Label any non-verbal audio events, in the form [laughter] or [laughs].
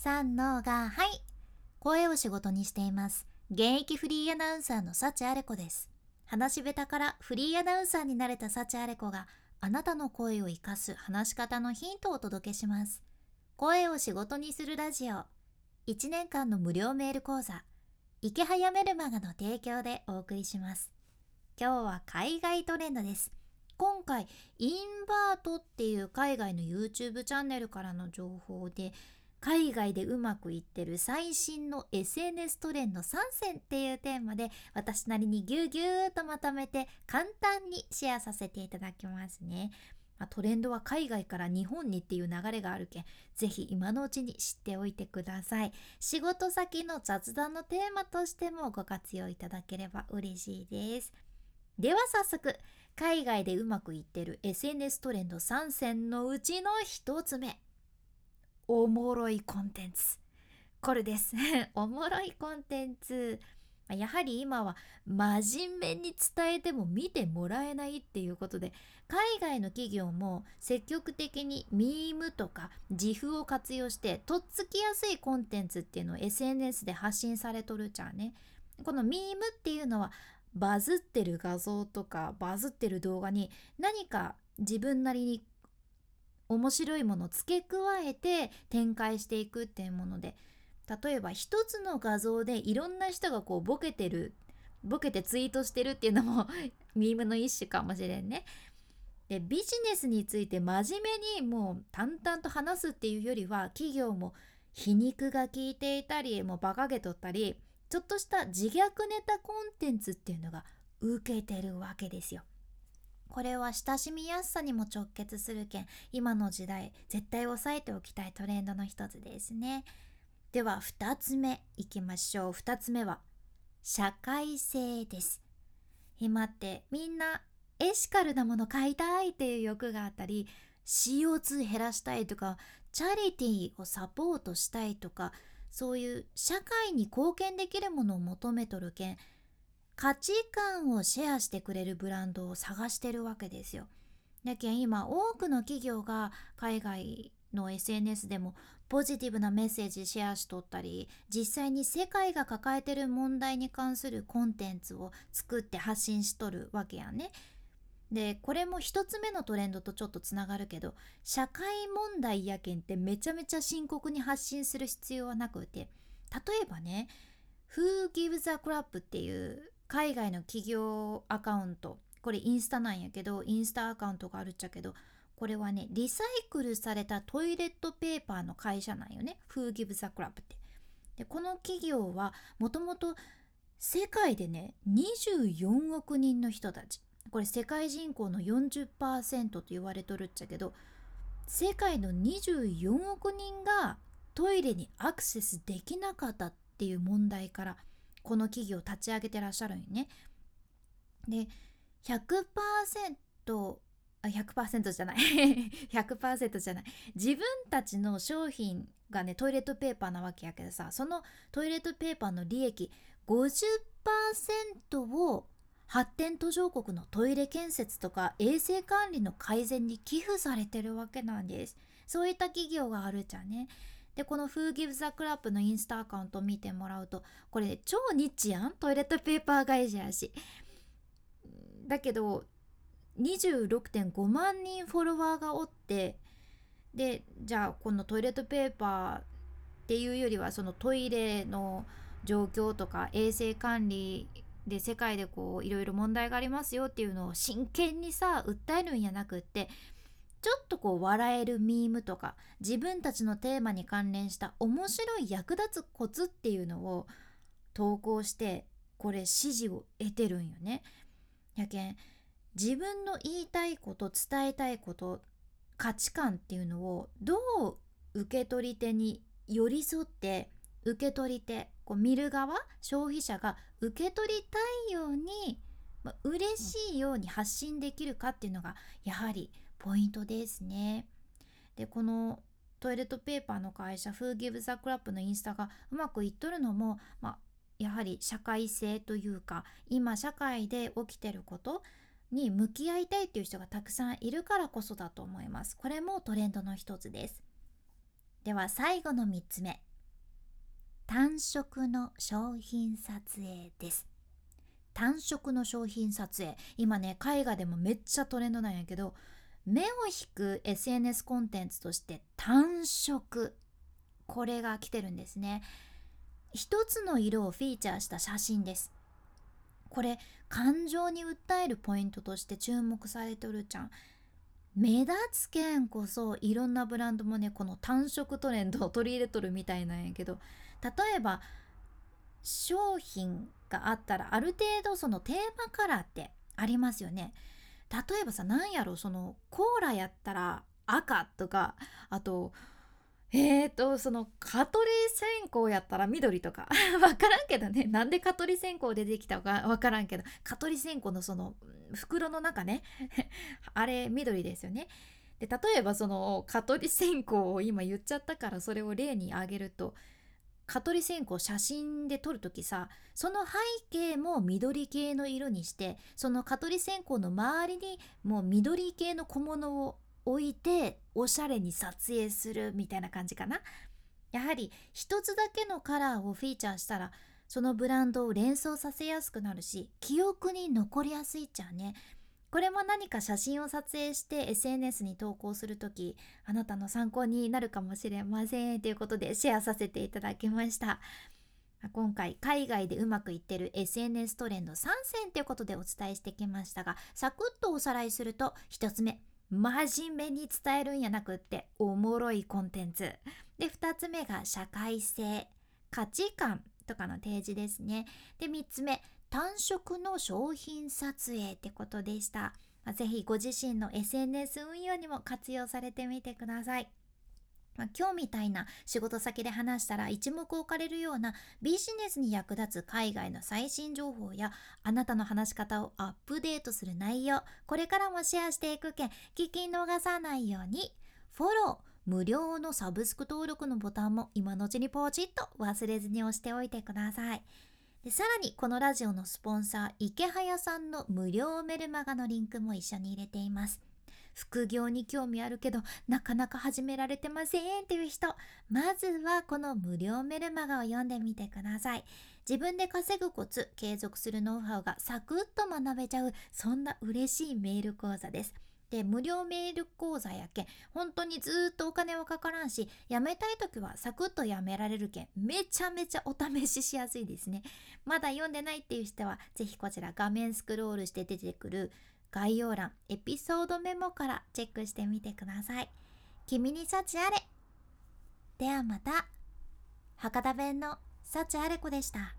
三のがはい。声を仕事にしています。現役フリーアナウンサーの幸あれ子です。話し下手からフリーアナウンサーになれた幸あれ子があなたの声を生かす話し方のヒントをお届けします。声を仕事にするラジオ。1年間の無料メール講座。池早メルマガの提供でお送りします。今日は海外トレンドです。今回インバートっていう海外の YouTube チャンネルからの情報で海外でうまくいってる最新の SNS トレンド3選っていうテーマで私なりにぎゅうぎゅーとまとめて簡単にシェアさせていただきますね。まあ、トレンドは海外から日本にっていう流れがあるけんぜひ今のうちに知っておいてください。仕事先の雑談のテーマとしてもご活用いただければ嬉しいです。では早速海外でうまくいってる SNS トレンド3選のうちの1つ目。おもろいコンテンツ。これです。[laughs] おもろいコンテンツ。やはり今は真面目に伝えても見てもらえないっていうことで海外の企業も積極的にミームとか自負を活用してとっつきやすいコンテンツっていうのを SNS で発信されとるじゃんね。このミームっていうのはバズってる画像とかバズってる動画に何か自分なりに面白いものを付け加えて展開していくっていうもので例えば一つの画像でいろんな人がこうボケてるボケてツイートしてるっていうのも [laughs] ミームの一種かもしれんね。でビジネスについて真面目にもう淡々と話すっていうよりは企業も皮肉が効いていたりもう馬鹿げとったりちょっとした自虐ネタコンテンツっていうのが受けてるわけですよ。これは親しみやすさにも直結するけん今の時代絶対押さえておきたいトレンドの一つですね。では2つ目いきましょう。2つ目は社会性です。今って。みんなエシカルなもの買いたいっていう欲があったり CO2 減らしたいとかチャリティーをサポートしたいとかそういう社会に貢献できるものを求めとるけん価値観をシェアしてくれるブランドを探してるわけですよ。やけん今多くの企業が海外の SNS でもポジティブなメッセージシェアしとったり実際に世界が抱えてる問題に関するコンテンツを作って発信しとるわけやね。でこれも一つ目のトレンドとちょっとつながるけど社会問題やけんってめちゃめちゃ深刻に発信する必要はなくて例えばね「Who Gives a Crap」っていう海外の企業アカウント。これインスタなんやけどインスタアカウントがあるっちゃけどこれはねリサイクルされたトイレットペーパーの会社なんよね。Who Gives a Crap って。でこの企業はもともと世界でね24億人の人たち。これ世界人口の40%と言われとるっちゃけど世界の24億人がトイレにアクセスできなかったっていう問題からこの企業を立ち上げてらっしゃるんよね。で100%あ100%じゃない。[laughs] 100%じゃない。自分たちの商品がねトイレットペーパーなわけやけどさそのトイレットペーパーの利益50%を発展途上国のトイレ建設とか衛生管理の改善に寄付されてるわけなんです。そういった企業があるじゃんね。でこの Who Gives a Crap のインスタアカウント見てもらうとこれ超ニッチやんトイレットペーパー会社やし。だけど26.5万人フォロワーがおってでじゃあこのトイレットペーパーっていうよりはそのトイレの状況とか衛生管理で世界でこういろいろ問題がありますよっていうのを真剣にさ訴えるんやなくってちょっとこう笑えるミームとか自分たちのテーマに関連した面白い役立つコツっていうのを投稿してこれ支持を得てるんよね。やけん自分の言いたいこと伝えたいこと価値観っていうのをどう受け取り手に寄り添って受け取り手こう見る側消費者が受け取りたいように、まあ、嬉しいように発信できるかっていうのがやはりポイントですね。でこのトイレットペーパーの会社 Who Gives a Crap のインスタがうまくいっとるのも、まあ、やはり社会性というか今社会で起きてることに向き合いたいっていう人がたくさんいるからこそだと思います。これもトレンドの一つです。では最後の3つ目。単色の商品撮影です単色の商品撮影今ね絵画でもめっちゃトレンドなんやけど目を引く SNS コンテンツとして単色。これが来てるんですね。一つの色をフィーチャーした写真です。これ感情に訴えるポイントとして注目されとるじゃん。目立つけんこそいろんなブランドもねこの単色トレンドを取り入れとるみたいなんやけど。例えば商品があったらある程度そのテーマカラーってありますよね。例えばさ何やろそのコーラやったら赤とかあとえーとその蚊取り線香やったら緑とか。[laughs] 分からんけどね。なんで蚊取り線香出てきたか分からんけど。蚊取り線香のその袋の中ね。[laughs] あれ緑ですよね。で例えばその蚊取り線香を今言っちゃったからそれを例に挙げると蚊取り線香写真で撮る時さその背景も緑系の色にしてその蚊取り線香の周りにもう緑系の小物を置いておしゃれに撮影するみたいな感じかな。やはり一つだけのカラーをフィーチャーしたらそのブランドを連想させやすくなるし記憶に残りやすいっちゃうね。これも何か写真を撮影して SNS に投稿する時あなたの参考になるかもしれませんということでシェアさせていただきました。今回海外でうまくいってる SNS トレンド3選ということでお伝えしてきましたがサクッとおさらいすると1つ目真面目に伝えるんやなくっておもろいコンテンツ。で2つ目が社会性価値観とかの提示ですね。で3つ目単色の商品撮影ってことでした、まあ、ぜひご自身の SNS 運用にも活用されてみてくださいまあ、今日みたいな仕事先で話したら一目置かれるようなビジネスに役立つ海外の最新情報やあなたの話し方をアップデートする内容これからもシェアしていくけん聞き逃さないようにフォロー無料のサブスク登録のボタンも今のうちにポチッと忘れずに押しておいてください。さらにこのラジオのスポンサー池早さんの無料メルマガのリンクも一緒に入れています。副業に興味あるけどなかなか始められてませんっていう人まずはこの無料メルマガを読んでみてください自分で稼ぐコツ継続するノウハウがサクッと学べちゃうそんな嬉しいメール講座ですで無料メール講座やけん本当にずっとお金はかからんしやめたい時はサクッとやめられるけんめちゃめちゃお試ししやすいですね。まだ読んでないっていう人は是非こちら画面スクロールして出てくる概要欄エピソードメモからチェックしてみてください。君に幸あれ。ではまた。博多弁の幸あれ子でした。